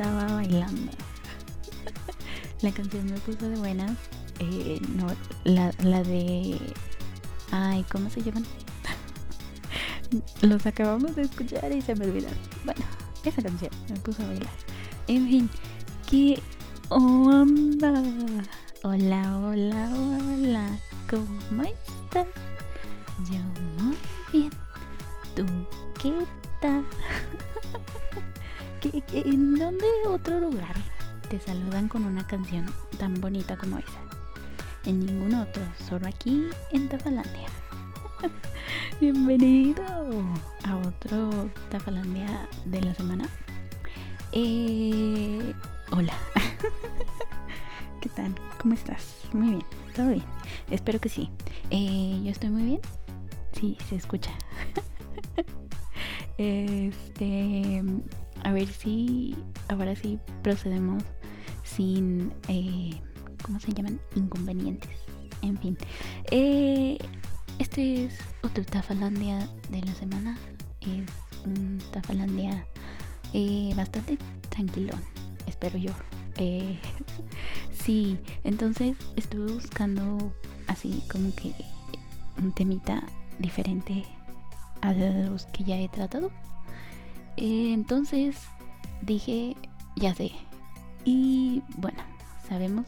estaba bailando. la canción me puso de buenas. Eh, no, la, la de... Ay, ¿cómo se llaman? Los acabamos de escuchar y se me olvidaron. Bueno, esa canción me puso a bailar. En fin, ¿qué onda? Hola, hola, hola. ¿Cómo estás? Yo muy bien. ¿Tú qué tal? ¿Qué, qué, en dónde otro lugar te saludan con una canción tan bonita como esa? En ningún otro, solo aquí en Tafalandia. Bienvenido a otro Tafalandia de la semana. Eh, hola. ¿Qué tal? ¿Cómo estás? Muy bien, todo bien. Espero que sí. Eh, yo estoy muy bien. Sí, se escucha. este, a ver si ahora sí procedemos sin, eh, ¿cómo se llaman? Inconvenientes. En fin. Eh, este es otro Tafalandia de la semana. Es un Tafalandia eh, bastante tranquilón, espero yo. Eh, sí, entonces estuve buscando así como que un temita diferente a los que ya he tratado. Eh, entonces dije, ya sé. Y bueno, sabemos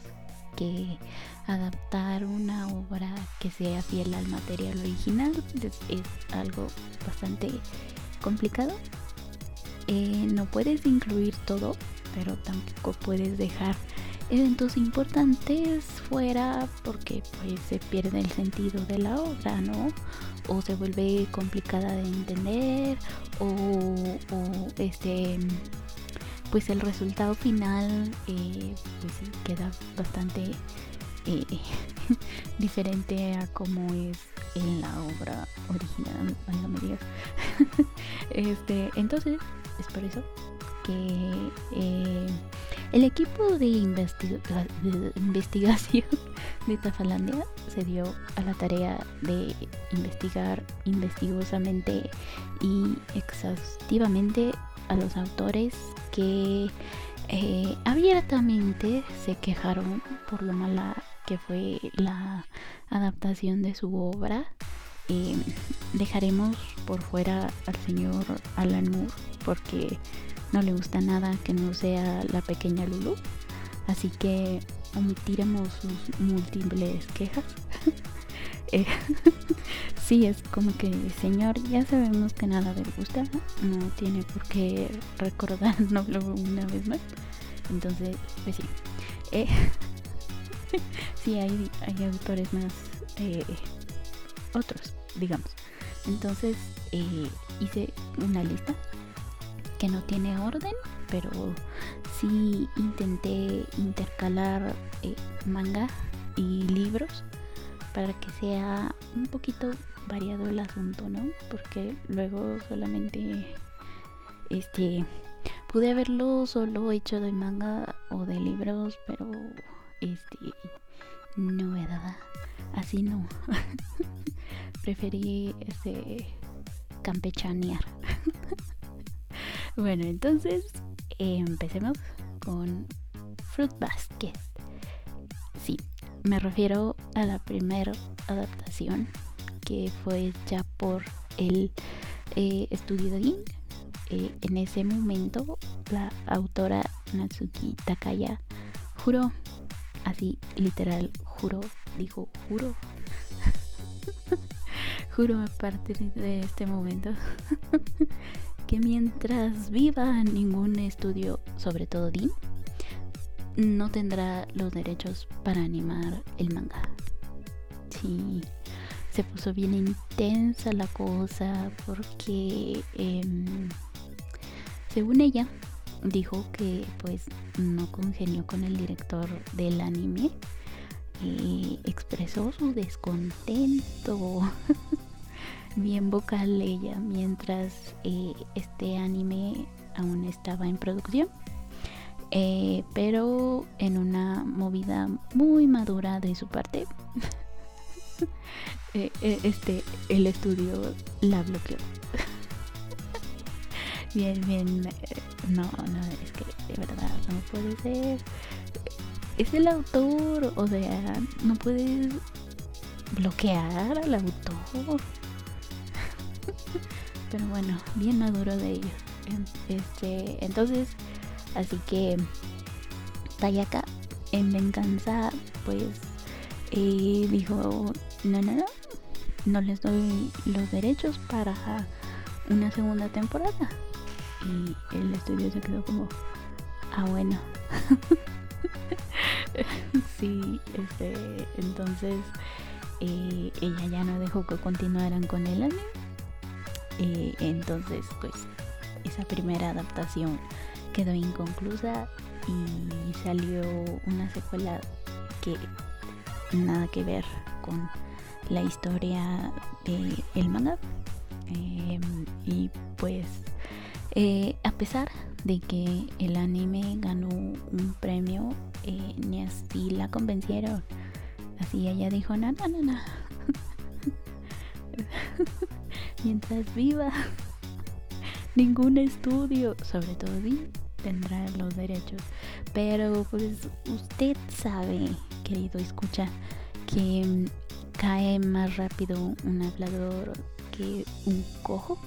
que adaptar una obra que sea fiel al material original es, algo bastante complicado. Eh, no puedes incluir todo, pero tampoco puedes dejar eventos importantes fuera porque pues se pierde el sentido de la obra, ¿no? O se vuelve complicada de entender o, este pues el resultado final eh, pues queda bastante eh, diferente a como es en la obra original, válgame Dios. este, entonces, es por eso que eh, el equipo de, investiga de investigación de Tafalandia se dio a la tarea de investigar investigosamente y exhaustivamente a los autores que eh, abiertamente se quejaron por lo mala que fue la adaptación de su obra. Eh, dejaremos por fuera al señor Alan Moore porque no le gusta nada que no sea la pequeña Lulu. Así que omitiremos sus múltiples quejas. eh, sí, es como que, señor, ya sabemos que nada le gusta. No tiene por qué recordárnoslo una vez más. Entonces, pues sí. Eh, sí, hay, hay autores más eh, otros, digamos. Entonces eh, hice una lista que no tiene orden, pero sí intenté intercalar eh, manga y libros para que sea un poquito variado el asunto, ¿no? Porque luego solamente este pude haberlo solo hecho de manga o de libros, pero este no, ¿verdad? Así no. Preferí este campechanear. bueno, entonces empecemos con Fruit Basket. Sí, me refiero a la primera adaptación que fue ya por el eh, estudio de Eh, en ese momento, la autora Natsuki Takaya juró, así literal, juró, dijo, juro, juro a partir de este momento que mientras viva ningún estudio, sobre todo Dean, no tendrá los derechos para animar el manga. Sí, se puso bien intensa la cosa porque, eh, según ella, dijo que pues no congenió con el director del anime y expresó su descontento bien vocal ella mientras eh, este anime aún estaba en producción eh, pero en una movida muy madura de su parte eh, este el estudio la bloqueó bien bien no, no, es que de verdad no puede ser. Es el autor, o sea, no puedes bloquear al autor. Pero bueno, bien maduro de ellos. Este, entonces, así que Tayaka en venganza, pues eh, dijo, no, no, no, no les doy los derechos para una segunda temporada. Y el estudio se quedó como, ah, bueno. sí, este, entonces eh, ella ya no dejó que continuaran con el anime. Entonces, pues, esa primera adaptación quedó inconclusa y salió una secuela que nada que ver con la historia del el manga. Em, y pues eh, a pesar de que el anime ganó un premio, eh, ni así la convencieron. Así ella dijo, no, no, no, no. Mientras viva, ningún estudio, sobre todo tendrá los derechos. Pero pues usted sabe, querido escucha, que mm, cae más rápido un hablador que un cojo.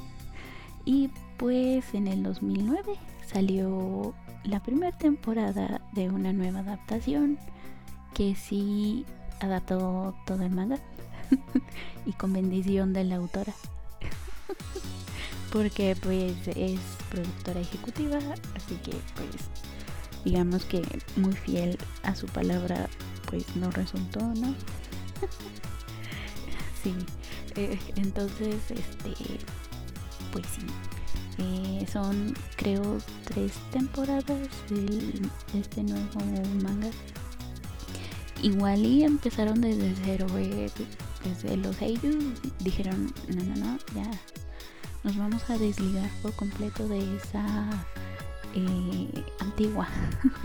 Y pues en el 2009 salió la primera temporada de una nueva adaptación que sí adaptó todo el manga y con bendición de la autora porque pues es productora ejecutiva así que pues digamos que muy fiel a su palabra pues no resultó no sí eh, entonces este pues sí eh, son creo tres temporadas de este nuevo manga igual y empezaron desde cero eh, desde los ellos dijeron no no no ya nos vamos a desligar por completo de esa eh, antigua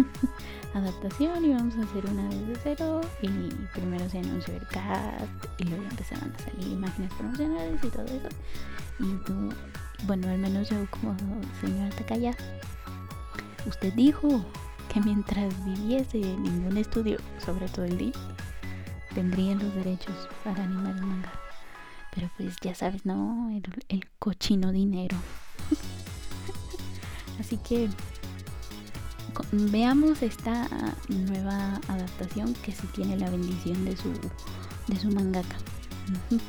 adaptación y vamos a hacer una desde cero y primero se anunció el cast y luego empezaron a salir imágenes promocionales y todo eso. Y tú bueno al menos yo como señora Takaya usted dijo que mientras viviese ningún estudio sobre todo el día tendrían los derechos para animar el manga pero pues ya sabes no el, cochino dinero así que veamos esta nueva adaptación que sí tiene la bendición de su de su mangaka.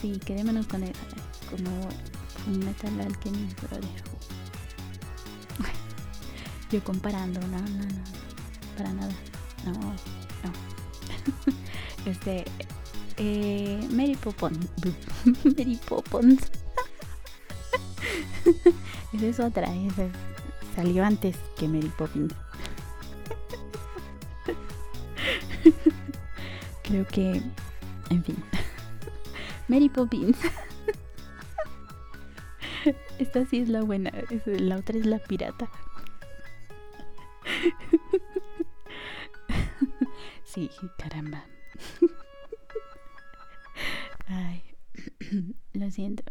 sí, quedémonos con él, como un Metal Alchemist Brother. Yo comparando, no, no, no, para nada, no, no. este, eh, Mary Poppins, Mary Poppins. esa es otra, esa es Salió antes que Mary Poppins. Creo que, en fin. Mary Poppins. Esta sí es la buena, la otra es la pirata. Sí, caramba. Ay, lo siento.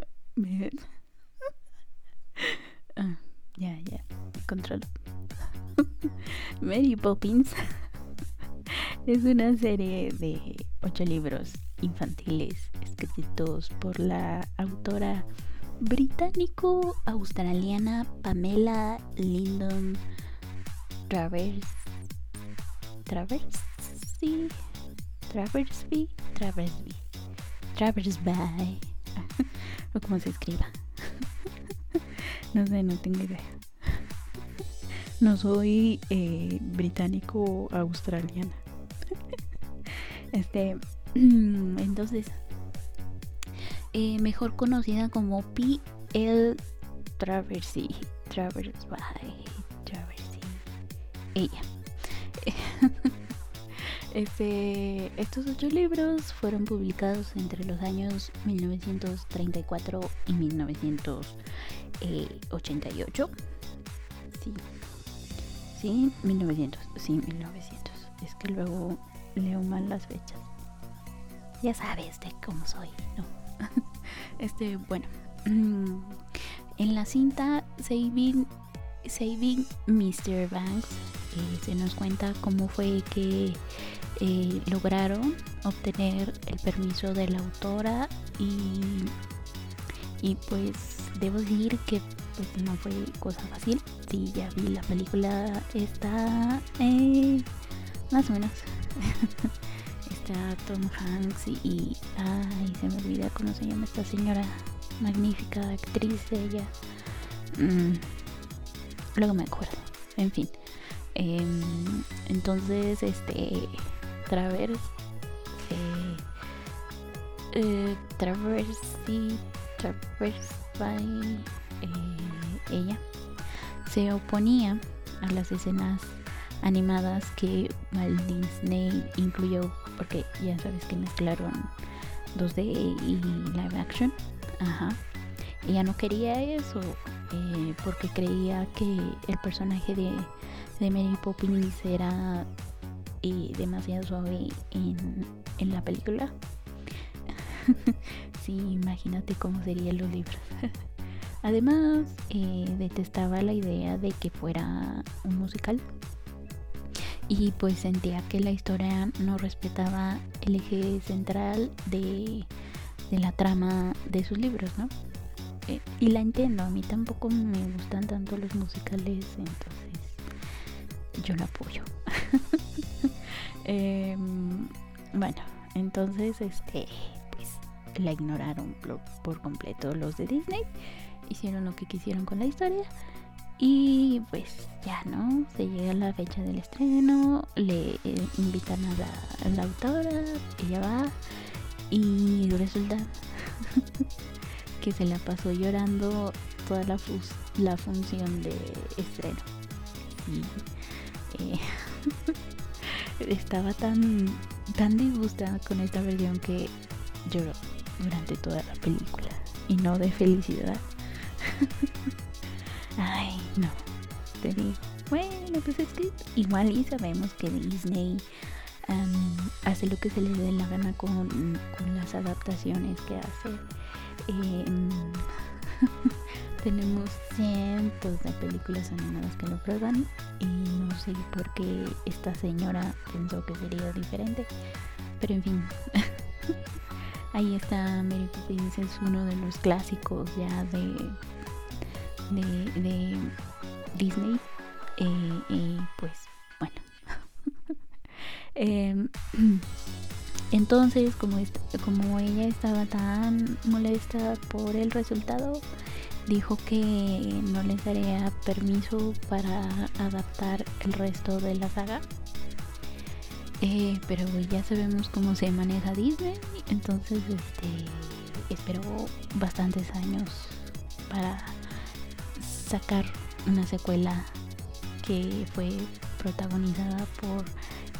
Ah, ya, ya control. Mary Poppins es una serie de ocho libros infantiles escritos por la autora británico-australiana Pamela Lyndon Travers Traversby Traversby Traversby Traversby o como se escriba no sé no tengo idea no soy eh, británico australiana. este, entonces, eh, mejor conocida como P.L. Traversy. Traversy. Este, estos ocho libros fueron publicados entre los años 1934 y 1988. Sí, Sí, 1900. Sí, 1900. Es que luego leo mal las fechas. Ya sabes de cómo soy, ¿no? este, bueno. Mm, en la cinta Saving, Saving Mr. Banks eh, se nos cuenta cómo fue que eh, lograron obtener el permiso de la autora y, y pues debo decir que pues no fue cosa fácil. Sí, ya vi la película, está eh, más o menos. está Tom Hanks y, ay, se me olvida cómo se llama esta señora magnífica actriz ella. Mm, luego me acuerdo. En fin. Em, entonces, este Travers eh, eh, Traversi Travers by eh, ella se oponía a las escenas animadas que Walt Disney incluyó porque ya sabes que mezclaron 2D y live action. Ajá ella no quería eso eh, porque creía que el personaje de, de Mary Poppins era eh, demasiado suave en, en la película sí imagínate cómo serían los libros Además, eh, detestaba la idea de que fuera un musical. Y pues sentía que la historia no respetaba el eje central de, la trama de sus libros, ¿no? Eh, y la entiendo, a mí tampoco me gustan tanto los musicales, entonces yo la apoyo. Em, bueno, entonces este pues la ignoraron por completo los de Disney hicieron lo que quisieron con la historia. Y pues ya, ¿no? Se llega la fecha del estreno, le invitan a la, autora, ella va y resulta que se la pasó llorando toda la, la función de estreno. Y eh, estaba tan, tan disgustada con esta versión que lloró durante toda la película y no de felicidad. Ay, no. Te digo, bueno, pues es que igual y sabemos que Disney hace lo que se le dé la gana con, las adaptaciones que hace. Em, tenemos cientos de películas animadas que lo prueban y no sé por qué esta señora pensó que sería diferente. Pero en fin. Ahí está Mary Poppins, es uno de los clásicos ya de, de, Disney. Eh, y pues bueno. Em, entonces, como, como ella estaba tan molesta por el resultado, dijo que no les daría permiso para adaptar el resto de la saga eh, pero ya sabemos cómo se maneja Disney, entonces este, esperó bastantes años para sacar una secuela que fue protagonizada por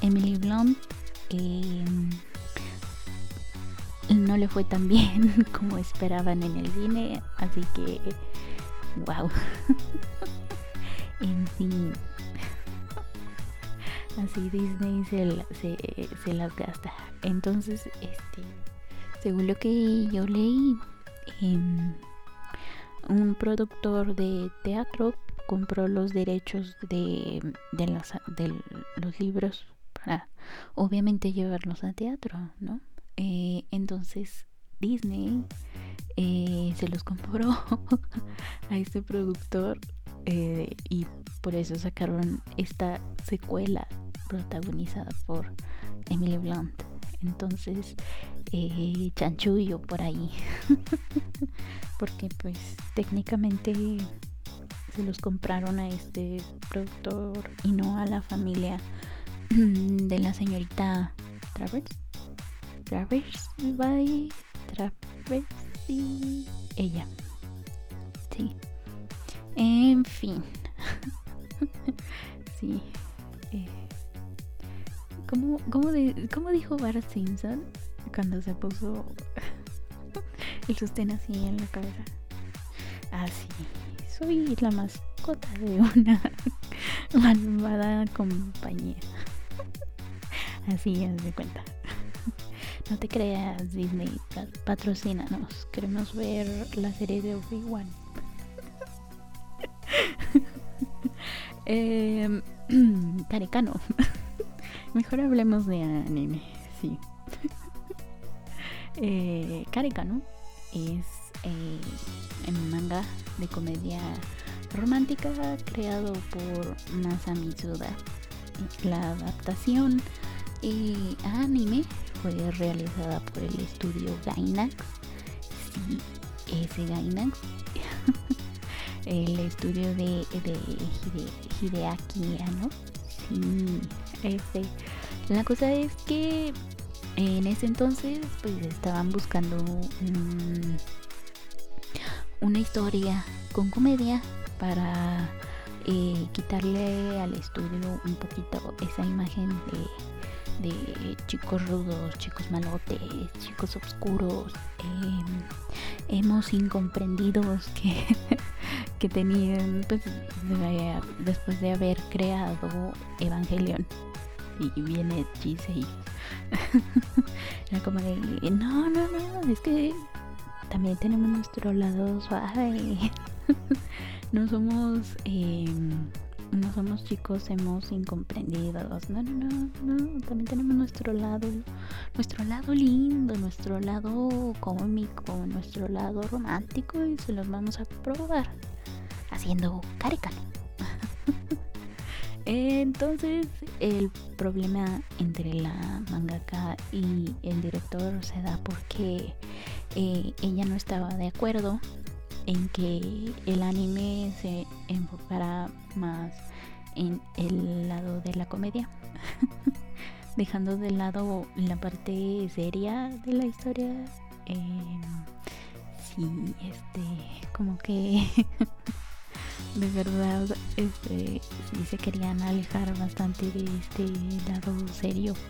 Emily Blunt. No le fue tan bien como esperaban en el cine, así que wow. en fin, así Disney se, las gasta. Entonces, este, según lo que yo leí, em, un productor de teatro compró los derechos de, de, los libros para obviamente llevarlos a teatro, ¿no? Eh, entonces Disney eh, se los compró a este productor eh, y por eso sacaron esta secuela protagonizada por Emily Blunt. Entonces, eh, chanchullo por ahí. Porque pues técnicamente se los compraron a este productor y no a la familia de la señorita Travers. Travers by Travers y ella. Sí. En fin. sí. Eh, ¿Cómo, dijo Bart Simpson cuando se puso el sostén así en la cabeza? Así, ah, soy la mascota de una malvada compañía. Así, haz de cuenta. No te creas, Disney, patrocínanos. Queremos ver la serie de Obi-Wan. Eh. Mejor hablemos de anime, sí. eh, es eh, un manga de comedia romántica creado por Masami Suda. La adaptación eh, anime fue realizada por el estudio Gainax. Sí, ese Gainax. el estudio de, de Hideaki ¿no? Sí, este. La cosa es que en ese entonces pues estaban buscando una historia con comedia para eh, quitarle al estudio un poquito esa imagen de, de chicos rudos, chicos malotes, chicos oscuros, eh, hemos incomprendidos que, que tenían pues, después de haber creado Evangelion. Y viene Chisei era como de no no no es que también tenemos nuestro lado suave no somos em, no somos chicos hemos incomprendidos no no no no también tenemos nuestro lado nuestro lado lindo nuestro lado cómico nuestro lado romántico y se los vamos a probar haciendo carical entonces el problema entre la mangaka y el director se da porque eh, ella no estaba de acuerdo en que el anime se enfocara más en el lado de la comedia, dejando de lado la parte seria de la historia. Eh, sí, este, como que de verdad, este, sí se querían alejar bastante de este lado serio.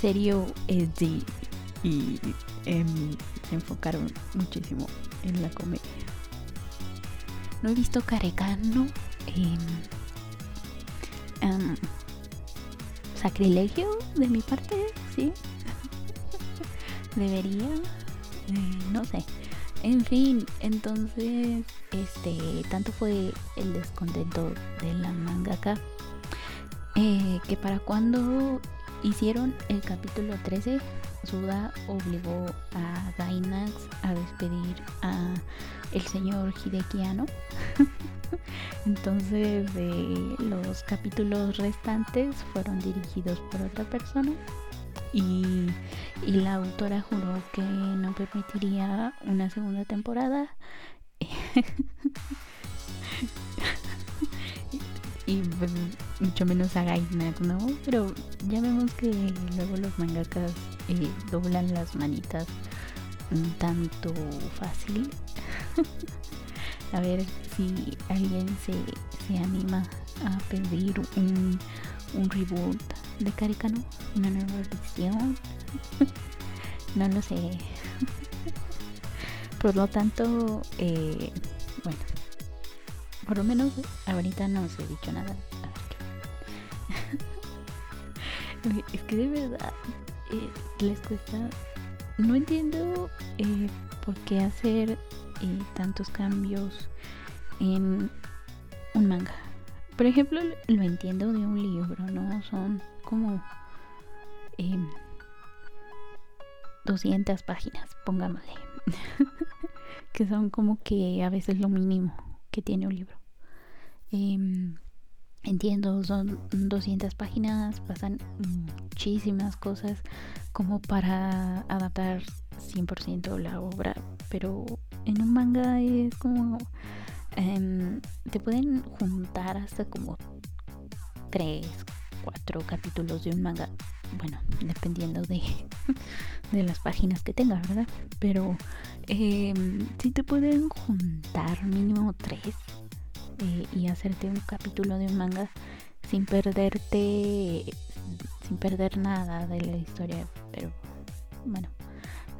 serio es de y em, se enfocaron muchísimo en la comedia. No he visto Carecano en em, sacrilegio de mi parte, sí. Debería, eh, no sé. En fin, entonces, este, tanto fue el descontento de la mangaka eh, que para cuando hicieron el capítulo 13 Suda obligó a Gainax a despedir a el señor Hidekiano. Entonces los capítulos restantes fueron dirigidos por otra persona y, y, la autora juró que no permitiría una segunda temporada. y mucho menos a Gainax, ¿no? Pero ya vemos que luego los mangakas eh, doblan las manitas un tanto fácil. a ver si alguien se, se anima a pedir un, un reboot de Caricano, una nueva edición. no lo sé. Por lo tanto, eh, bueno, por lo menos ahorita no os he dicho nada. es que de verdad eh, les cuesta. No entiendo eh, por qué hacer eh, tantos cambios en un manga. Por ejemplo, lo entiendo de un libro, ¿no? Son como 200 páginas, pongámosle. que son como que a veces lo mínimo que tiene un libro. Em, entiendo, son 200 páginas, pasan muchísimas cosas como para adaptar 100% la obra, pero en un manga es como... Em, te pueden juntar hasta como 3, 4 capítulos de un manga. Bueno, dependiendo de, de las páginas que tenga, ¿verdad? Pero eh, si te pueden juntar mínimo 3 eh, y hacerte un capítulo de un manga sin perderte, sin perder nada de la historia. Pero bueno,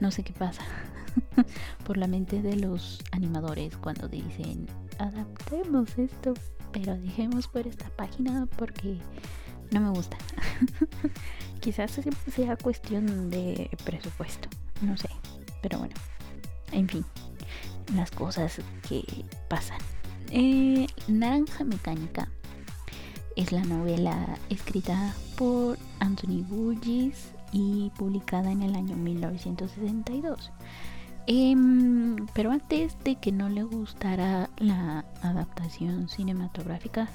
no sé qué pasa por la mente de los animadores cuando dicen adaptemos esto, pero dejemos por esta página porque no me gusta. Quizás sea cuestión de presupuesto, no sé, pero bueno, en fin, las cosas que pasan eh, Naranja Mecánica es la novela escrita por Anthony Burgess y publicada en el año 1962. Em, pero antes de que no le gustara la adaptación cinematográfica,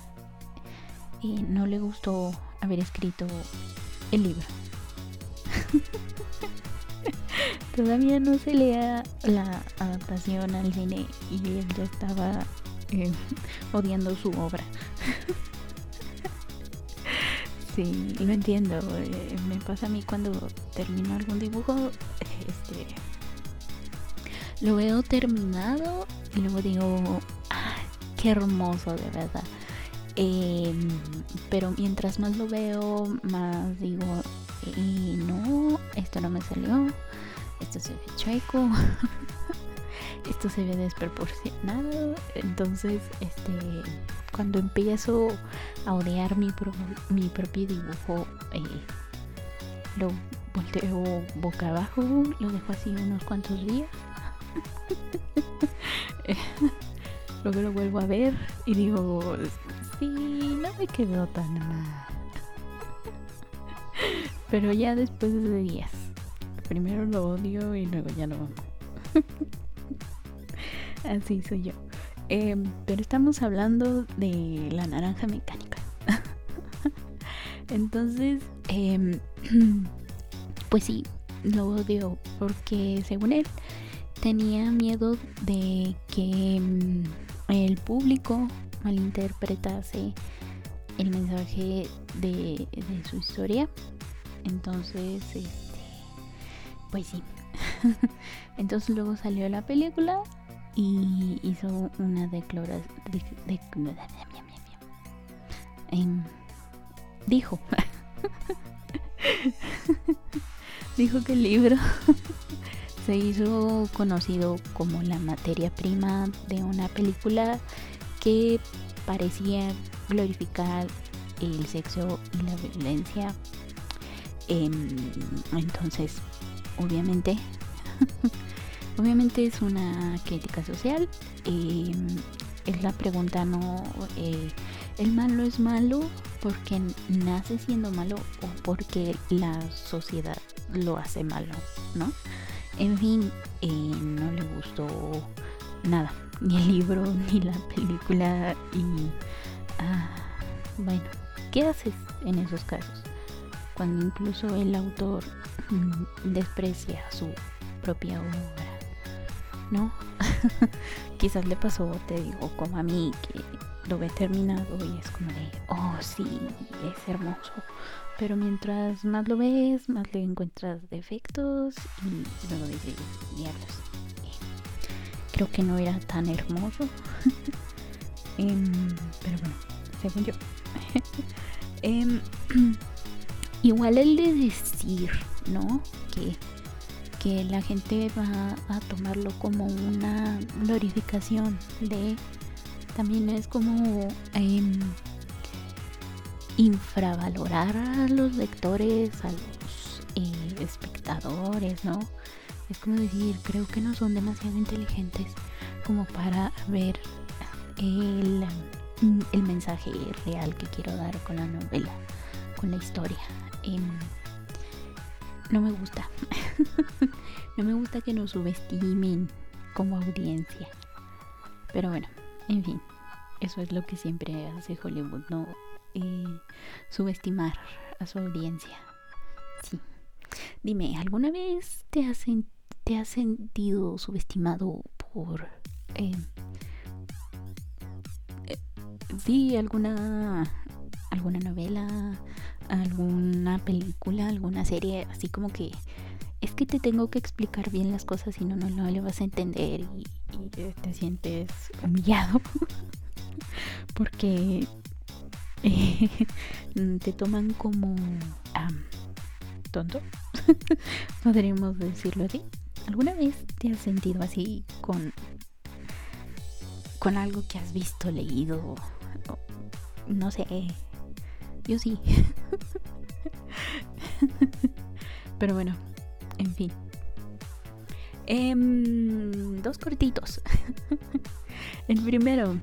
eh, no le gustó haber escrito el libro. Todavía no se lea la adaptación al cine y él ya estaba eh, odiando su obra. sí, lo entiendo. Eh, me pasa a mí cuando termino algún dibujo, este, lo veo terminado y luego digo, ah, qué hermoso de verdad. Em, pero mientras más lo veo, más digo, y no, esto no me salió, esto se ve chueco, esto se ve desproporcionado. Entonces, este, cuando empiezo a odiar mi, mi propio dibujo, eh, lo volteo boca abajo, lo dejo así unos cuantos días. Luego lo vuelvo a ver y digo, sí, no me quedó tan mal. Pero ya después de días. Primero lo odio y luego ya no. Así soy yo. Em, pero estamos hablando de la naranja mecánica. Entonces, em, pues sí, lo odio porque según él tenía miedo de que mm, el público malinterpretase el mensaje de, su historia. Entonces, este, pues sí. Entonces luego salió la película y hizo una declaración. De, em, dijo. dijo que el libro se hizo conocido como la materia prima de una película que parecía glorificar el sexo y la violencia. Em, entonces, obviamente, obviamente es una crítica social. Em, es la pregunta, no, eh, el malo es malo porque nace siendo malo o porque la sociedad lo hace malo, ¿no? En fin, eh, no le gustó nada, ni el libro, ni la película. Y ah, bueno, ¿qué haces en esos casos? Cuando incluso el autor mm, desprecia su propia obra, ¿no? Quizás le pasó, te digo, como a mí, que lo ve terminado y es como de, oh sí, es hermoso pero mientras más lo ves, más le encuentras defectos y luego dices, diablos. creo que no era tan hermoso. Em, pero bueno, según yo. Em, igual el de decir, ¿no? Que, que la gente va a tomarlo como una glorificación de... También es como... Em, infravalorar a los lectores, a los eh, espectadores, ¿no? Es como decir, creo que no son demasiado inteligentes como para ver el, mensaje real que quiero dar con la novela, con la historia. Em, no me gusta. no me gusta que nos subestimen como audiencia. Pero bueno, en fin, eso es lo que siempre hace Hollywood, ¿no? subestimar a su audiencia. Sí. Dime, ¿alguna vez te has, te has sentido subestimado por... Eh, vi alguna alguna novela, alguna película, alguna serie, así como que es que te tengo que explicar bien las cosas y no, no, no le vas a entender y, y te sientes humillado porque te toman como tonto, podríamos decirlo así. ¿Alguna vez te has sentido así con con algo que has visto, leído? No sé. Yo sí. Pero bueno, en fin. Em, dos cortitos. El primero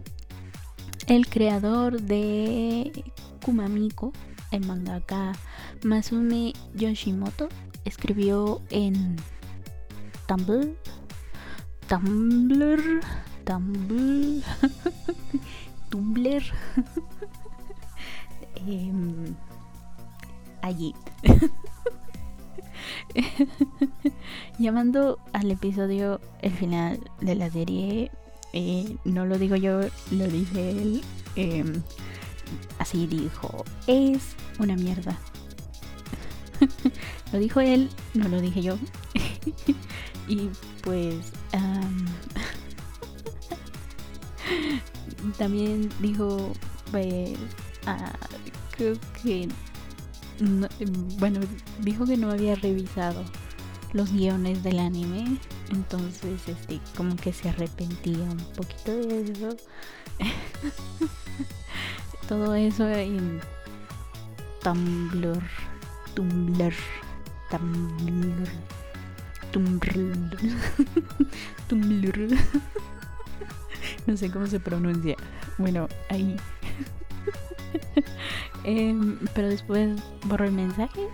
el creador de Kumamiko, el mangaka Masumi Yoshimoto, escribió en Tumblr, Tumblr, Tumblr, Tumblr, em, allí. Llamando al episodio el final de la serie, eh, no lo digo yo, lo dice él. Em, así dijo, es una mierda. lo dijo él, no lo dije yo. y pues también dijo, pues, ah, creo que bueno, dijo que no había revisado los guiones del anime, entonces este como que se arrepentía un poquito de eso. Todo eso en Tumblr, Tumblr, Tumblr, Tumblr, Tumblr. No sé cómo se pronuncia. Bueno, ahí Em, pero después borró el mensaje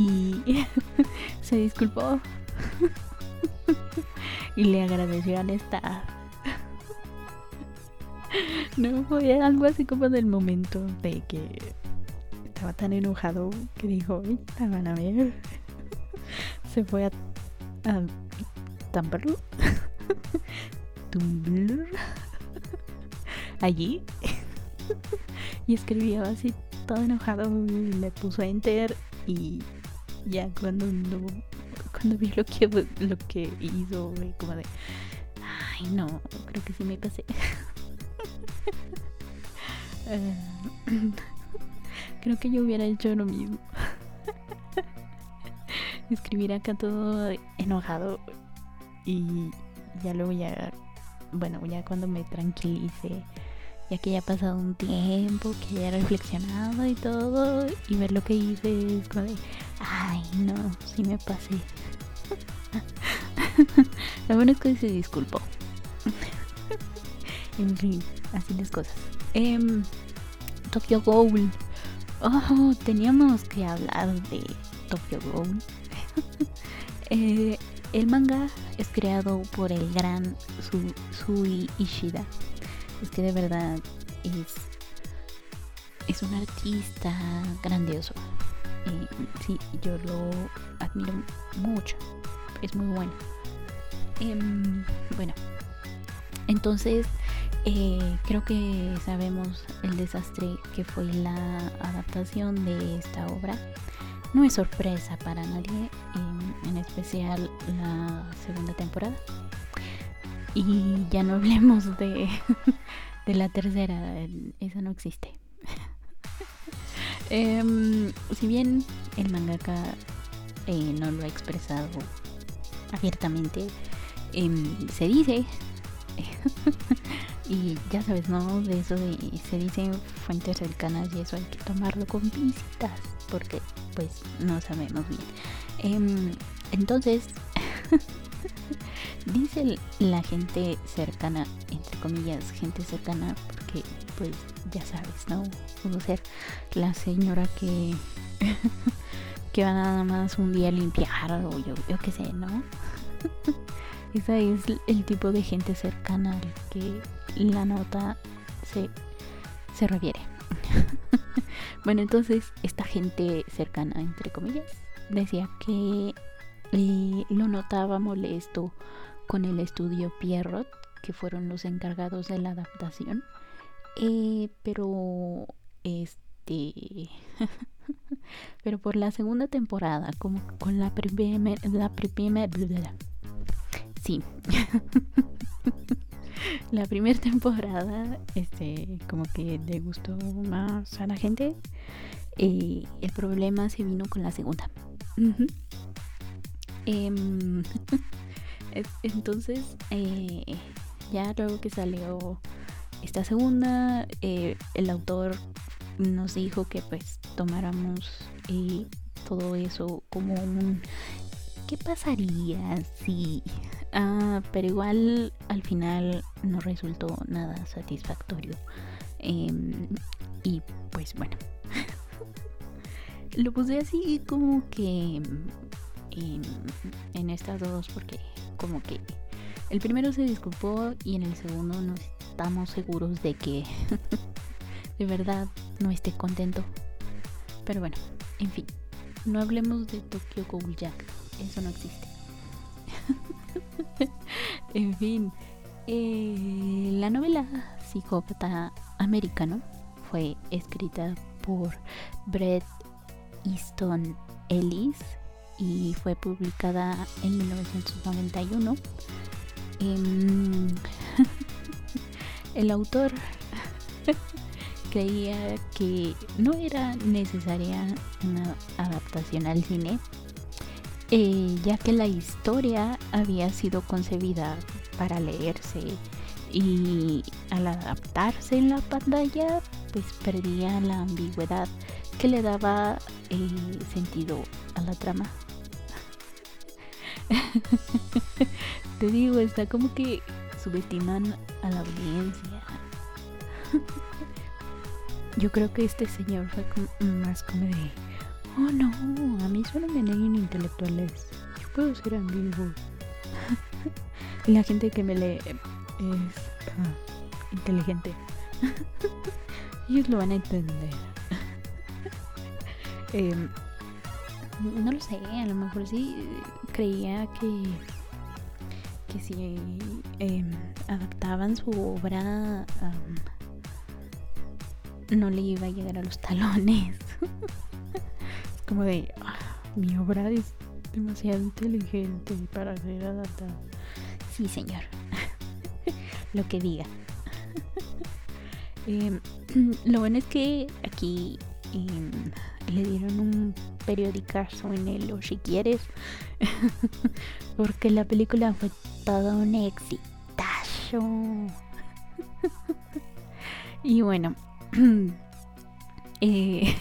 y se disculpó. Y le agradeció a esta no fue algo así como del momento de que estaba tan enojado que dijo van a ver se fue a, a Tumblr Tumblr. Allí. Y escribió así todo enojado y le puso enter y ya cuando cuando vi lo que lo que hizo como de ay no creo que sí me pasé eh, creo que yo hubiera hecho lo mismo. Escribir acá todo enojado y ya luego ya bueno ya cuando me tranquilice ya que ya ha pasado un tiempo, que ya he reflexionado y todo, y ver lo que hice es como ay, no, sí me pasé. lo bueno es que se disculpó. en fin, así las cosas. Eh, Tokyo Ghoul. Oh, teníamos que hablar de Tokyo Ghoul. eh, el manga es creado por el gran Sui Ishida es que de verdad es, es un artista grandioso. Sí, yo lo admiro mucho. Es muy bueno. Em, bueno, entonces eh, creo que sabemos el desastre que fue la adaptación de esta obra. No es sorpresa para nadie, en especial la segunda temporada. Y ya no hablemos de, de la tercera, esa no existe. Em, si bien el mangaka eh, no lo ha expresado abiertamente, em, se dice, y ya sabes, ¿no? De eso se dicen fuentes cercanas y eso hay que tomarlo con visitas, porque pues no sabemos bien. Em, entonces, dice la gente cercana, entre comillas, gente cercana, porque pues ya sabes, ¿no? Puedo ser la señora que que va nada más un día a limpiar o yo, yo qué sé, ¿no? Esa es el tipo de gente cercana al que la nota se, se refiere. bueno, entonces esta gente cercana, entre comillas, decía que eh, lo notaba molesto con el estudio Pierrot, que fueron los encargados de la adaptación. Eh, pero este pero por la segunda temporada como con la primera la primera sí. La primera temporada este como que le gustó más a la gente y el problema se vino con la segunda. Em, entonces, eh, ya luego que salió esta segunda, eh, el autor nos dijo que pues tomáramos eh, todo eso como un ¿qué pasaría si? Ah, pero igual al final no resultó nada satisfactorio. Em, y pues bueno, lo puse así como que em, en estas dos porque como que el primero se disculpó y en el segundo no estamos seguros de que de verdad no esté contento. Pero bueno, en fin, no hablemos de Tokyo Ghoul eso no existe. en fin, eh, la novela Psicópata Americano fue escrita por Brett Easton Ellis y fue publicada en 1991. Em, el autor creía que no era necesaria una adaptación al cine, eh, ya que la historia había sido concebida para leerse y al adaptarse en la pantalla pues perdía la ambigüedad que le daba eh, sentido a la trama. Te digo, está como que subestiman a la audiencia. Yo creo que este señor fue más como de, oh no, a mí solo me leen intelectuales. Yo puedo ser ambiguo. y la gente que me lee es ah, inteligente. Ellos lo van a entender. Em, no lo sé, a lo mejor sí creía que que si em, adaptaban su obra no le iba a llegar a los talones. es como de, ah, mi obra es demasiado inteligente para ser adaptada. Sí, señor. Lo que diga. Em, lo bueno es que aquí em, le dieron un periodicazo en él, o si quieres. Porque la película fue todo un exitazo. y bueno, eh,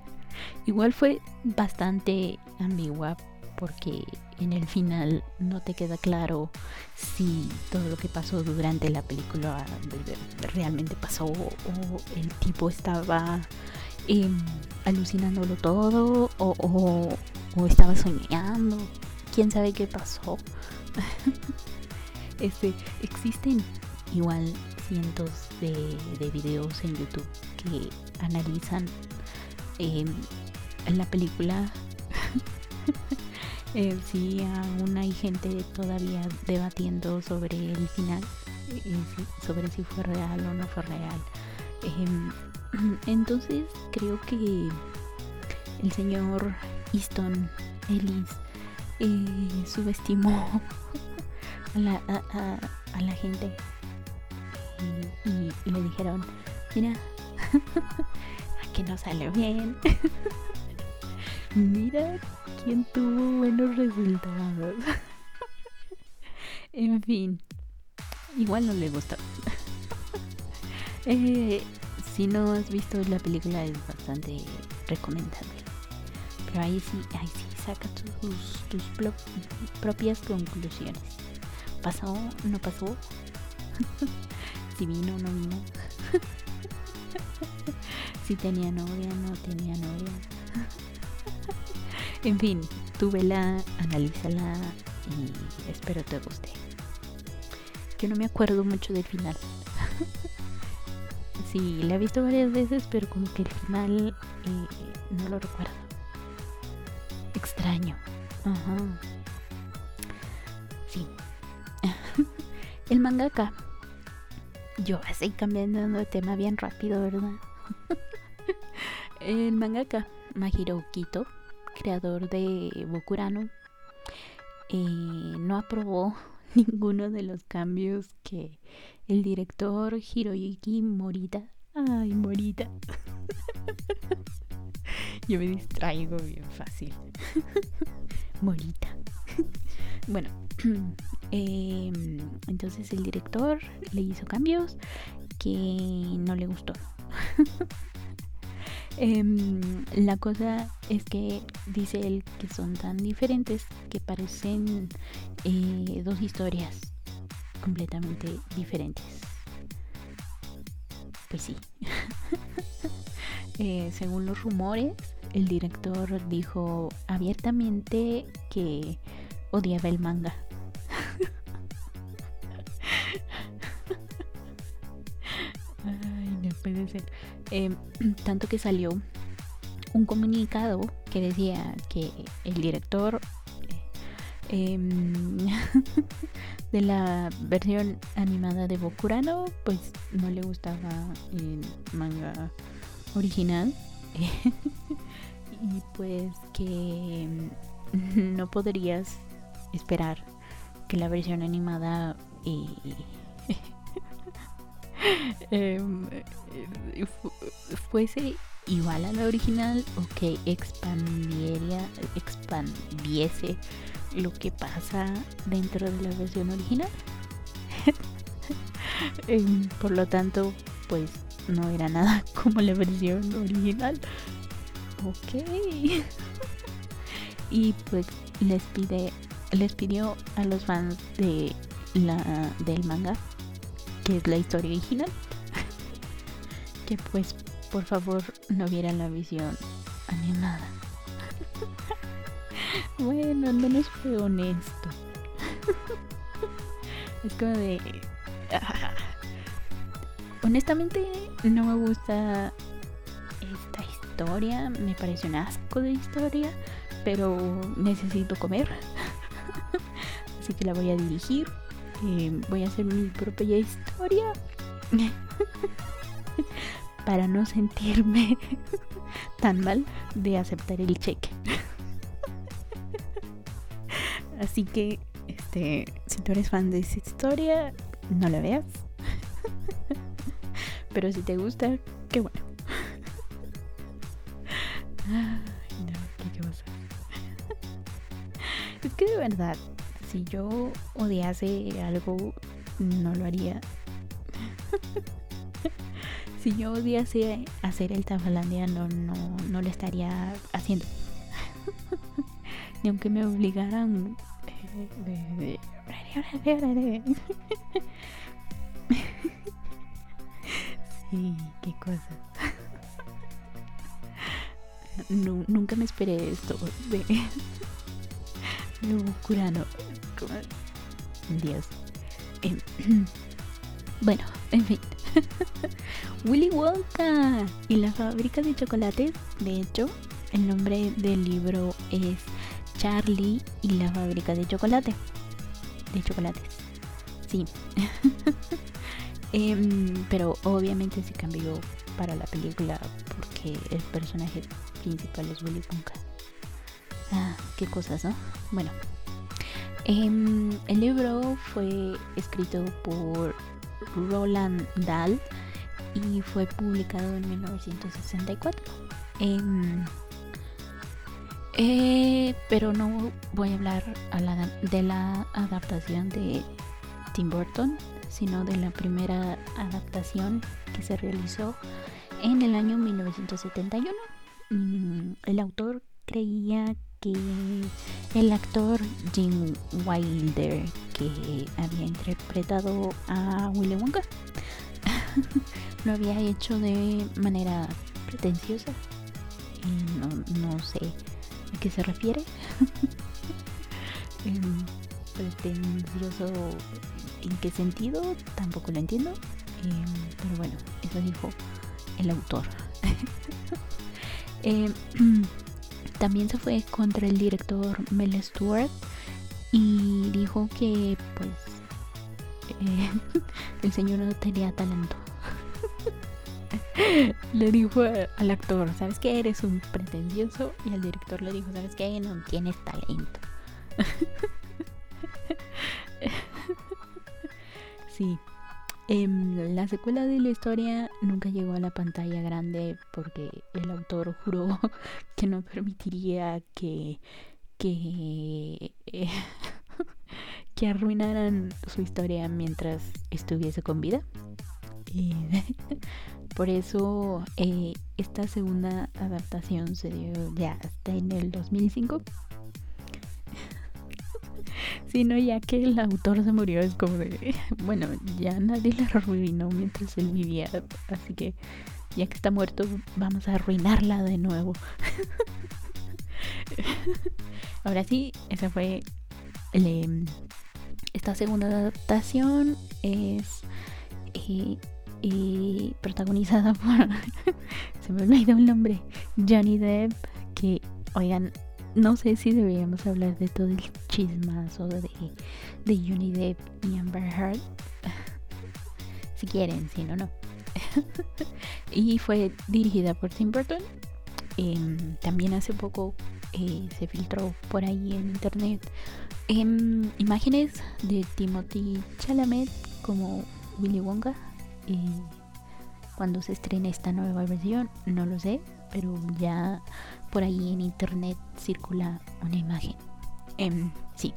igual fue bastante ambigua porque en el final no te queda claro si todo lo que pasó durante la película realmente pasó o el tipo estaba eh, alucinándolo todo o, estaba soñando. ¿Quién sabe qué pasó? este, existen igual cientos de, de videos en YouTube que analizan eh, la película. eh, sí, aún hay gente todavía debatiendo sobre el final, eh, sobre si fue real o no fue real. Entonces creo que el señor Easton Ellis eh, subestimó a la, a, la gente y, le dijeron, mira, aquí no sale bien. mira quién tuvo buenos resultados. en fin, igual no le gustó. eh, si no has visto la película es bastante recomendable. Pero ahí sí, ahí sí, saca tus, tus propias conclusiones. ¿Pasó? ¿No pasó? si vino o no vino. si tenía novia, no tenía novia. en fin, tú vela, analízala y espero te guste. Yo no me acuerdo mucho del final. Sí, la he visto varias veces, pero como que el final eh, no lo recuerdo. Extraño. Ajá. Sí. el mangaka. Yo así cambiando de tema bien rápido, ¿verdad? el mangaka Mahiro Kito, creador de Bokurano, eh, no aprobó ninguno de los cambios que el director Hiroyuki Morita. Ay, Morita. Yo me distraigo bien fácil. Morita. bueno, em, entonces el director le hizo cambios que no le gustó. Em, la cosa es que dice él que son tan diferentes que parecen eh, dos historias completamente diferentes. pues sí. Eh, según los rumores, el director dijo abiertamente que odiaba el manga. Ay, no puede ser. Em, tanto que salió un comunicado que decía que el director em, de la versión animada de Bokurano pues no le gustaba el manga original. Y pues que em, no podrías esperar que la versión animada eh, fuese igual a la original o que expandiera, expandiese lo que pasa dentro de la versión original. Em, por lo tanto, pues no era nada como la versión original. Ok. y pues les pide, les pidió a los fans de la del manga, que es la historia original, que pues por favor no vieran la visión animada. Bueno, no nos fue honesto. es como de... Honestamente no me gusta esta historia, me parece un asco de historia, pero necesito comer. Así que la voy a dirigir. Eh, voy a hacer mi propia historia para no sentirme tan mal de aceptar el cheque. Así que, este, si tú eres fan de esa historia, no la veas. Pero si te gusta, qué bueno. Ay, no, qué cosa. Es que de verdad, si yo odiase algo, no lo haría si yo odiase hacer el Tafalandia no, no, no lo estaría haciendo. Ni aunque me obligaran. Sí, qué cosa. nunca me esperé esto de, Curano. Dios. Em, bueno, en fin. Willy Wonka y la fábrica de chocolates. De hecho, el nombre del libro es Charlie y la fábrica de chocolate. De chocolates. Sí. Em, pero obviamente se cambió para la película porque el personaje principal es Willy Wonka. Ah, qué cosas, ¿no? Bueno. Em, el libro fue escrito por Roland Dahl y fue publicado en 1964. Em, eh, pero no voy a hablar de la adaptación de Tim Burton, sino de la primera adaptación que se realizó en el año 1971. Mm, el autor creía que el actor Jim Wilder, que había interpretado a Willy Wonka, lo había hecho de manera pretenciosa. No, no sé a qué se refiere. Em, pretencioso en qué sentido, tampoco lo entiendo. Em, pero bueno, eso dijo el autor. Em, también se fue contra el director Mel Stewart y dijo que pues eh, el señor no tenía talento. le dijo al actor, ¿sabes qué? Eres un pretencioso. Y el director le dijo, ¿sabes qué? No tienes talento. sí. Em, la secuela de la historia nunca llegó a la pantalla grande porque el autor juró que no permitiría que que que arruinaran su historia mientras estuviese con vida. Y por eso eh, esta segunda adaptación se dio ya hasta en el 2005. sino ya que el autor se murió, es como de, bueno, ya nadie le arruinó mientras él vivía, así que ya que está muerto, vamos a arruinarla de nuevo. Ahora sí, esa fue em, esta segunda adaptación es eh, eh, protagonizada por se me olvidó el nombre Johnny Depp que oigan no sé si deberíamos hablar de todo el chismazo de, de Johnny Depp y Amber Heard. Si quieren si no no. Y fue dirigida por Tim Burton. Em, también hace poco eh, se filtró por ahí en internet em, imágenes de Timothy Chalamet como Willy Wonka. Cuando se estrene esta nueva versión, no lo sé, pero ya por ahí en internet circula una imagen. Em, sí.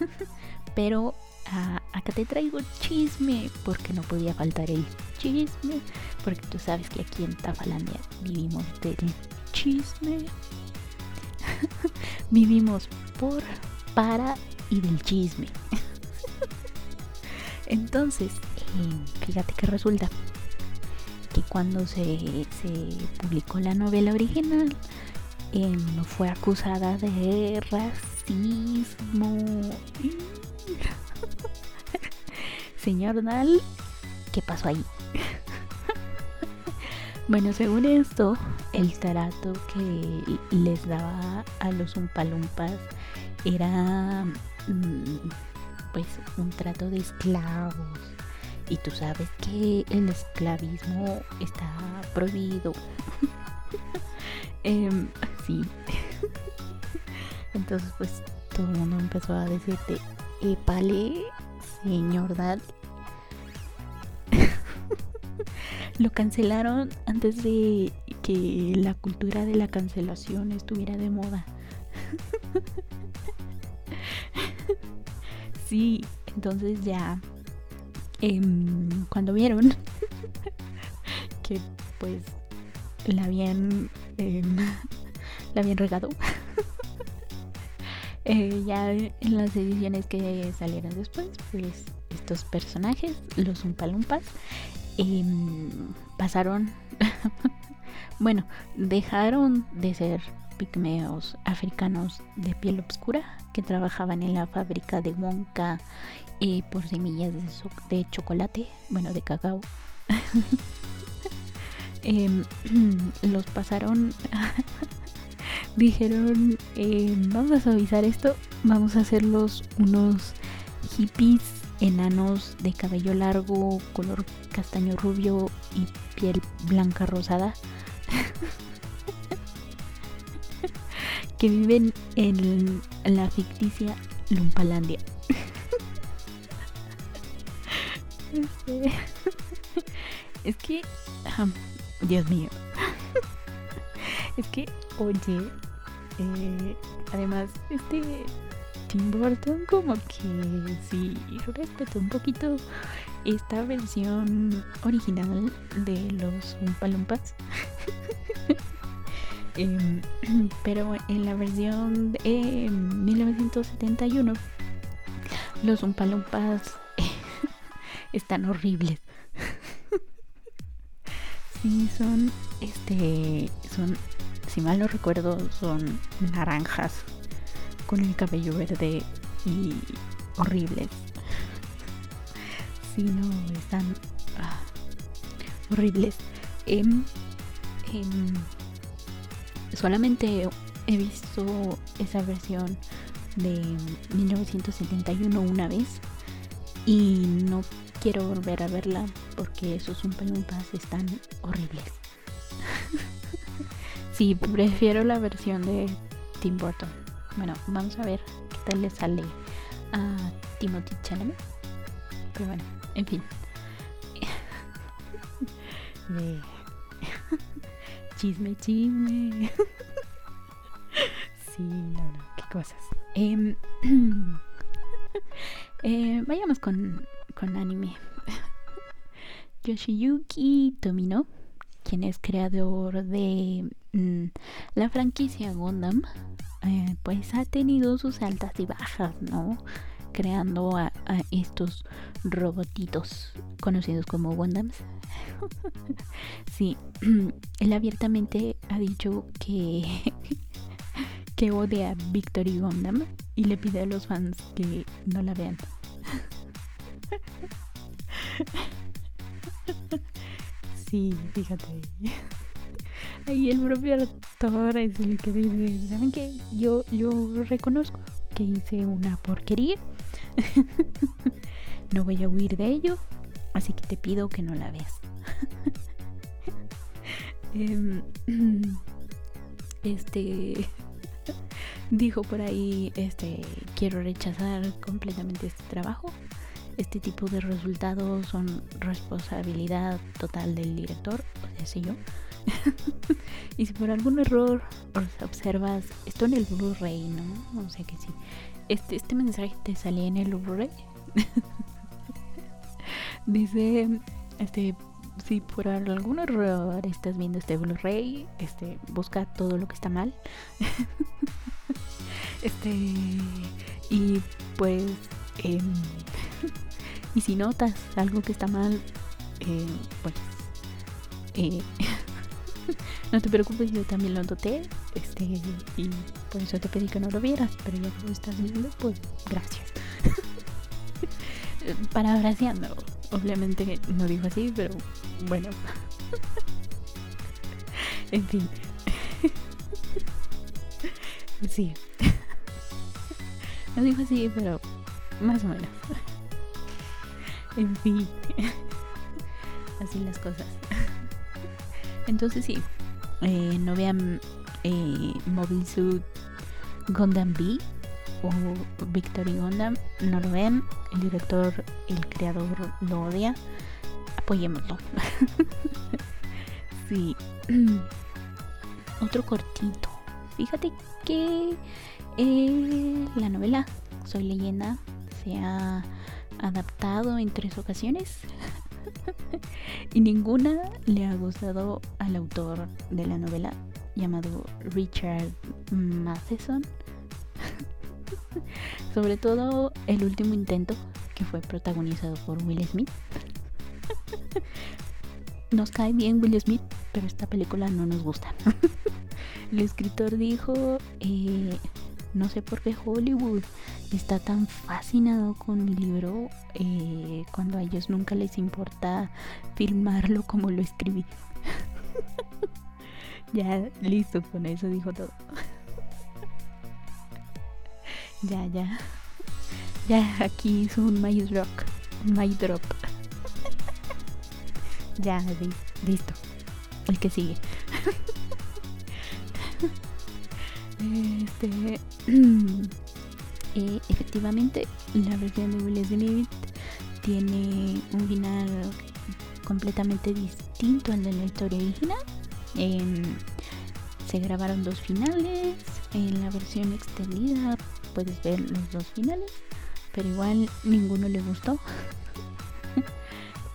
pero ah, acá te traigo chisme, porque no podía faltar el chisme, porque tú sabes que aquí en Tafalandia vivimos del chisme. Vivimos por, para y del chisme. Entonces, eh, fíjate que resulta que cuando se, publicó la novela original, eh, fue acusada de racismo. Señor Dal, ¿qué pasó ahí? Bueno, según esto, el trato que les daba a los umpalumpas era mm, pues un trato de esclavos. Y tú sabes que el esclavismo está prohibido. eh, sí. Entonces pues todo el mundo empezó a decirte, epale, señor Dad, lo cancelaron antes de que la cultura de la cancelación estuviera de moda. sí, entonces ya em, cuando vieron que pues la habían em, la habían regado eh, ya en las ediciones que salieron después pues estos personajes los umpalumpas Em, pasaron, bueno, dejaron de ser pigmeos africanos de piel oscura que trabajaban en la fábrica de Wonka y por semillas de, chocolate, bueno, de cacao. Em, los pasaron, dijeron, em, vamos a suavizar esto, vamos a hacerlos unos hippies enanos de cabello largo, color castaño rubio y piel blanca rosada. que viven en la ficticia Lumpalandia. Este, es que, Dios mío, es que, oye, eh, además, este Tim Burton como que sí respetó un poquito esta versión original de los Umpalumpas. Em, pero en la versión de 1971 los Umpalumpas están horribles. sí, son este son si mal no recuerdo son naranjas con el cabello verde y horribles. Si no, están ah, horribles. Em, em, solamente he visto esa versión de 1971 una vez y no quiero volver a verla porque esos umpalumpas están horribles. sí, prefiero la versión de Tim Burton. Bueno, vamos a ver qué tal le sale a Timothy Chalamet. Pero bueno, en fin. chisme, chisme. sí, no, no, qué cosas. Em, eh, vayamos con, con anime. Yoshiyuki Tomino, quien es creador de mm, la franquicia Gundam, eh, pues ha tenido sus altas y bajas, ¿no? Creando a, estos robotitos conocidos como Wondams. sí, él abiertamente ha dicho que que odia a Victory Gundam y le pide a los fans que no la vean. sí, fíjate. Ahí el propio actor es el que dice, ¿saben qué? Yo, yo reconozco que hice una porquería. no voy a huir de ello, así que te pido que no la veas. Em, este dijo por ahí, este, quiero rechazar completamente este trabajo. Este tipo de resultados son responsabilidad total del director, o sea, yo. y si por algún error observas esto en el Blu-ray, ¿no? O sea que sí. Este, este mensaje te salía en el Blu-ray. Dice, este, si por algún error estás viendo este Blu-ray, este, busca todo lo que está mal. este, y pues, em, y si notas algo que está mal, eh, pues, eh, no te preocupes, yo también lo noté, este, y por eso te pedí que no lo vieras, pero ya que lo estás viendo, pues, gracias. Parafraseando, obviamente no dijo así, pero bueno. en fin. sí. no dijo así, pero más o menos. en fin. así las cosas. Entonces sí, eh, no vean eh, Mobile Suit Gundam B o Victory Gundam, no lo ven, el director, el creador lo odia, apoyémoslo. sí. Otro cortito. Fíjate que eh, la novela Soy leyenda se ha adaptado en tres ocasiones y ninguna le ha gustado al autor de la novela llamado Richard Matheson. Sobre todo el último intento que fue protagonizado por Will Smith. nos cae bien Will Smith, pero esta película no nos gusta. el escritor dijo, eh, no sé por qué Hollywood está tan fascinado con mi libro eh, cuando a ellos nunca les importa filmarlo como lo escribí. ya, listo, con eso dijo todo. ya, ya. Ya, aquí hizo un My Rock, My Drop. ya, listo. El que sigue. este. Efectivamente, la versión de Will Smith tiene un final completamente distinto al de la historia original. Em, se grabaron dos finales. En la versión extendida puedes ver los dos finales, pero igual ninguno le gustó.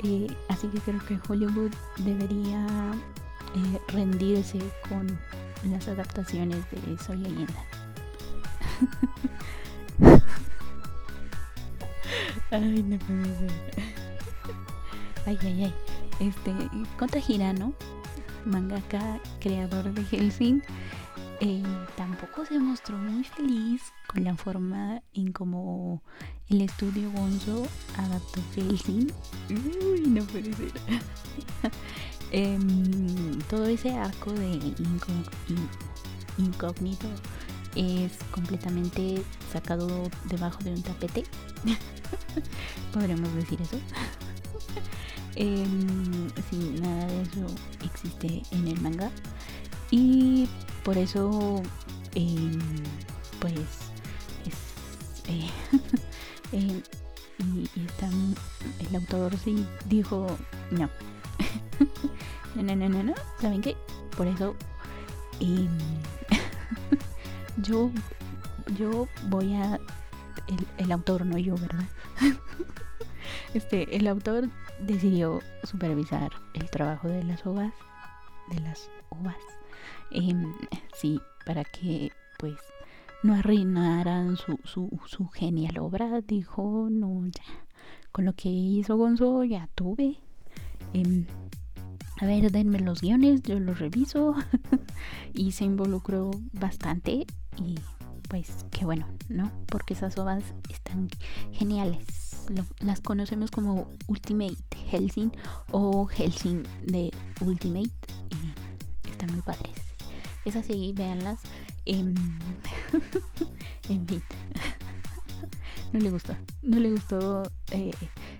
Eh, así que creo que Hollywood debería eh, rendirse con las adaptaciones de Soy leyenda. ay, no puede ser. ay, ay, ay. Este, Kota Hirano, mangaka creador de Helsing, eh, tampoco se mostró muy feliz con la forma en como el estudio Gonzo adaptó Helsing. Uy, no puede ser. Em, todo ese arco de incógnito es completamente sacado debajo de un tapete. Podríamos decir eso. eh, nada de eso existe en el manga. Y por eso, em, pues, es, eh, em, y, el autor sí dijo no. no, no, no, no, ¿saben qué? Por eso yo, yo voy a. El, autor, no yo, ¿verdad? este, el autor decidió supervisar el trabajo de las uvas. De las uvas. Em, sí, para que, pues, no arruinaran su, su, su genial obra, dijo, no, ya, con lo que hizo Gonzo ya tuve. Em, a ver, denme los guiones, yo los reviso. y se involucró bastante y pues qué bueno, ¿no? Porque esas obras están geniales. las conocemos como Ultimate Helsing o Helsing de Ultimate y están muy padres. Esas sí, véanlas. en fin. no le gustó. No le gustó. Eh,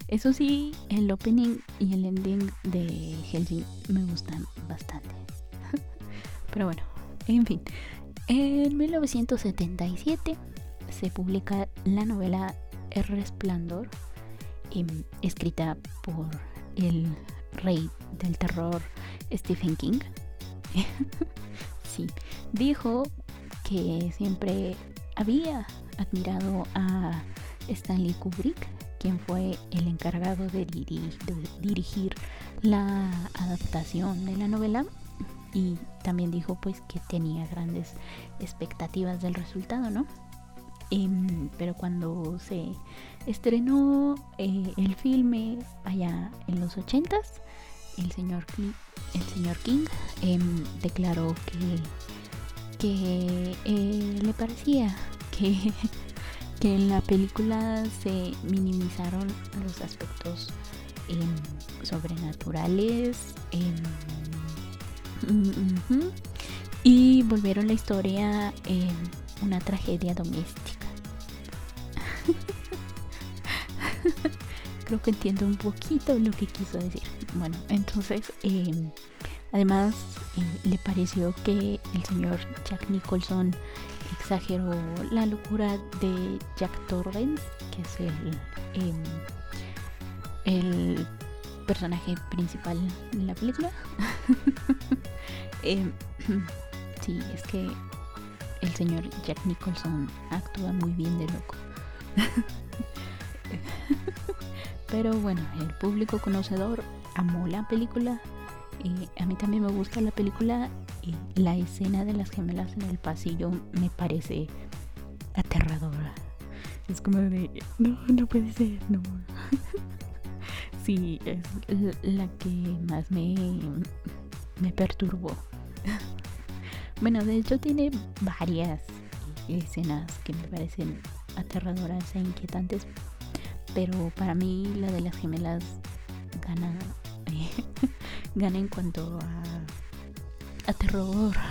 eso sí, el opening y el ending de Helsing me gustan bastante. Pero bueno, en fin. En 1977 se publica la novela El Resplandor, em, escrita por el rey del terror Stephen King. sí, dijo que siempre había admirado a Stanley Kubrick, quien fue el encargado de, dirigir la adaptación de la novela y también dijo pues que tenía grandes expectativas del resultado, ¿no? Em, pero cuando se estrenó eh, el filme allá en los ochentas, el señor King, el señor King em, declaró que, que eh, le parecía que, que en la película se minimizaron los aspectos sobrenaturales y volvieron la historia en una tragedia doméstica. Creo que entiendo un poquito lo que quiso decir. Bueno, entonces, em, además, eh, le pareció que el señor Jack Nicholson exageró la locura de Jack Torrance, que es el, em, el personaje principal de la película. Em, sí, es que el señor Jack Nicholson actúa muy bien de loco. Pero bueno, el público conocedor amó la película. Y a mí también me gusta la película. Y la escena de las gemelas en el pasillo me parece aterradora. Es como de, no, no puede ser, no. sí, es la que más me, me perturbó. bueno, de hecho tiene varias escenas que me parecen aterradoras e inquietantes, pero para mí la de las gemelas gana, gana en cuanto a, a terror.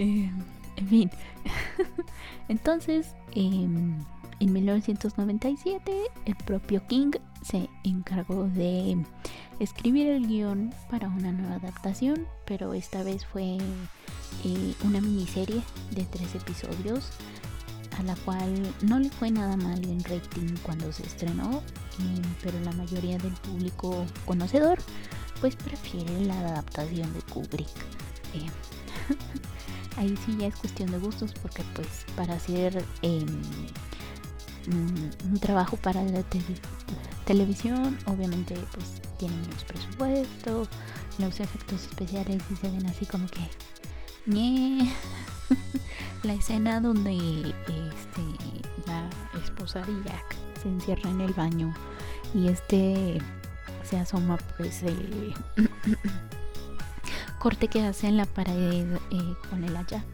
Eh, en fin, entonces em, en 1997 el propio King se encargó de escribir el guion para una nueva adaptación, pero esta vez fue eh, una miniserie de tres episodios a la cual no le fue nada mal en rating cuando se estrenó, eh, pero la mayoría del público conocedor pues prefiere la adaptación de Kubrick. Eh, ahí sí ya es cuestión de gustos porque pues para hacer un trabajo para la televisión obviamente pues tienen menos presupuesto los efectos especiales y se ven así como que la escena donde este la esposa de Jack se encierra en el baño y este se asoma pues el corte que hace en la pared eh, con el haya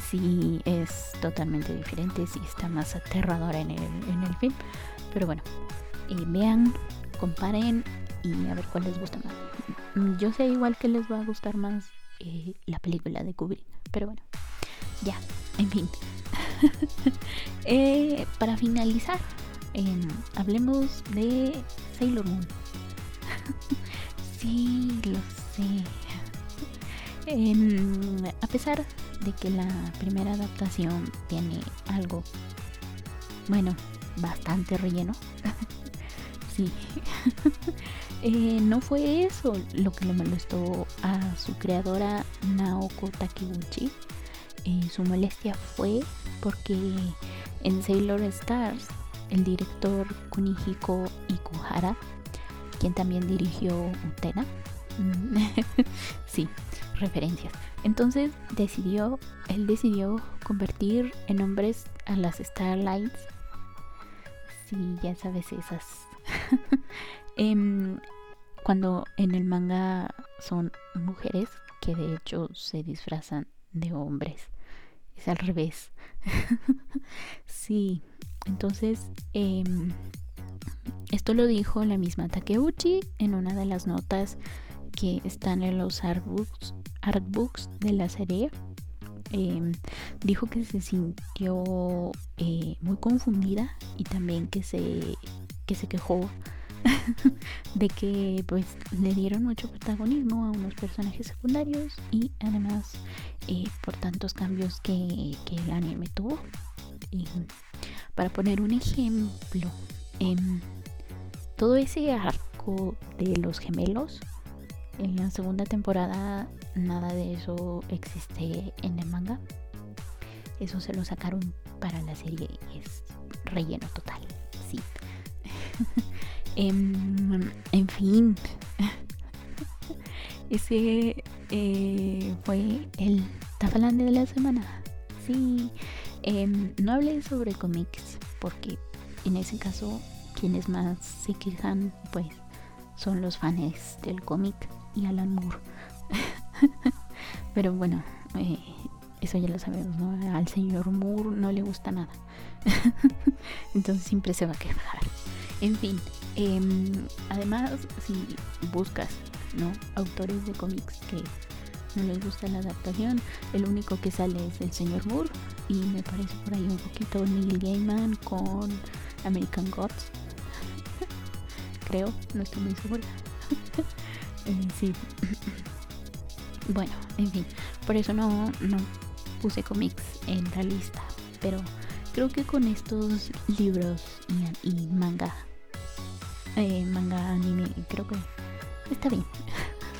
sí es totalmente diferente, sí está más aterradora en el, en el film. Pero bueno, eh, vean, comparen y a ver cuál les gusta más. Mm, yo sé igual que les va a gustar más eh, la película de Kubrick, pero bueno, ya, en fin. Eh, para finalizar, em, hablemos de Sailor Moon. sí, lo sé. Em, a pesar de que la primera adaptación tiene algo, bueno, bastante relleno. sí. Eh, no fue eso lo que le molestó a su creadora Naoko Takiguchi. Eh, su molestia fue porque en Sailor Stars el director Kunihiko Ikuhara, quien también dirigió Utena, sí, referencias. Entonces decidió, él decidió convertir en hombres a las Starlights. Sí, ya sabes esas. Em, cuando en el manga son mujeres que de hecho se disfrazan de hombres. Es al revés. sí, entonces em, esto lo dijo la misma Takeuchi en una de las notas que están en los artbooks, artbooks de la serie. Em, dijo que se sintió eh, muy confundida y también que se, que se quejó de que pues le dieron mucho protagonismo a unos personajes secundarios y además eh, por tantos cambios que, que, el anime tuvo. Para poner un ejemplo, en todo ese arco de los gemelos, en la segunda temporada nada de eso existe en el manga. Eso se lo sacaron para la serie y es relleno total. Sí. en, en, fin. Ese eh, fue el Tafalande de la semana. Sí. Em, no hablé sobre cómics porque en ese caso quienes más se quejan pues son los fans del cómic y Alan Moore. Pero bueno, eh, eso ya lo sabemos, ¿no? Al señor Moore no le gusta nada. Entonces siempre se va a quejar. En fin, em, además, si buscas, ¿no? Autores de cómics que no les gusta la adaptación, el único que sale es el señor Moore y me parece por ahí un poquito Neil Gaiman con American Gods. Creo, no estoy muy segura. Sí. bueno, en fin, por eso no, no puse cómics en la lista, pero creo que con estos libros y, manga, eh, manga anime, creo que está bien.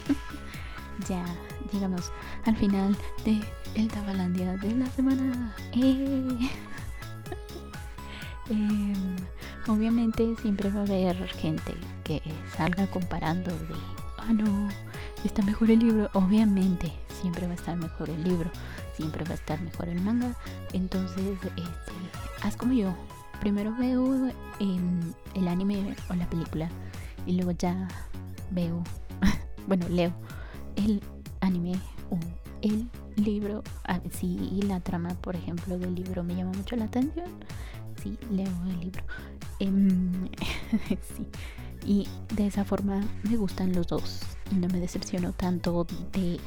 ya llegamos al final de el Tabalandia de la semana. Eh. Em, obviamente siempre va a haber gente que salga comparando de, ah no, está mejor el libro. Obviamente siempre va a estar mejor el libro, siempre va a estar mejor el manga. Entonces, este, haz como yo. Primero veo el anime o la película y luego ya veo, bueno, leo el anime o el libro. si la trama, por ejemplo, del libro me llama mucho la atención, sí, leo el libro. Em, sí. Y de esa forma me gustan los dos y no me decepciono tanto de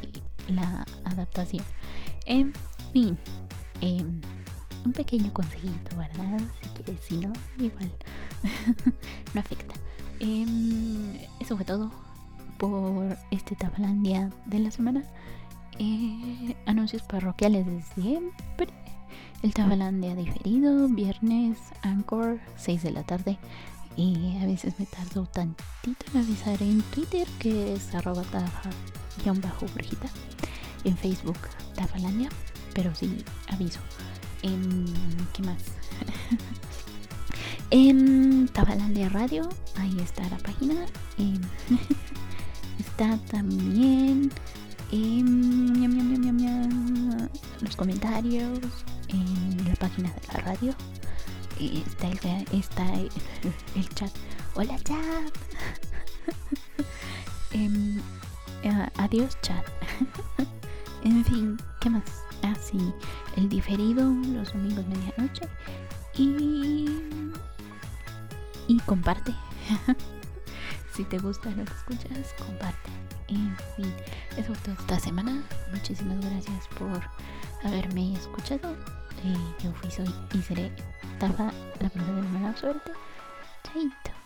la adaptación. En fin, em, un pequeño consejito, ¿verdad? Si quieres, si no, igual no afecta. Em, eso fue todo por este Tabalandia de la semana. Eh, anuncios parroquiales de siempre. El Tabalandia diferido, viernes, Anchor, 6 de la tarde. Y a veces me tardo tantito en avisar en Twitter, que es arroba bajo. En Facebook, Tabalandia. Pero sí, aviso. En, ¿Qué más? en Tabalandia Radio, ahí está la página. está también en los comentarios, en la página de la radio. Está el, está el, chat. Hola chat. Em, adiós chat. en fin, ¿qué más? Ah, el diferido los domingos medianoche. Y, y comparte. Si te gusta lo escuchas, comparte. En fin, eso fue todo esta semana. Muchísimas gracias por haberme escuchado. Yo fui, soy y seré Tafa, la profesora de la mala suerte. Chaito.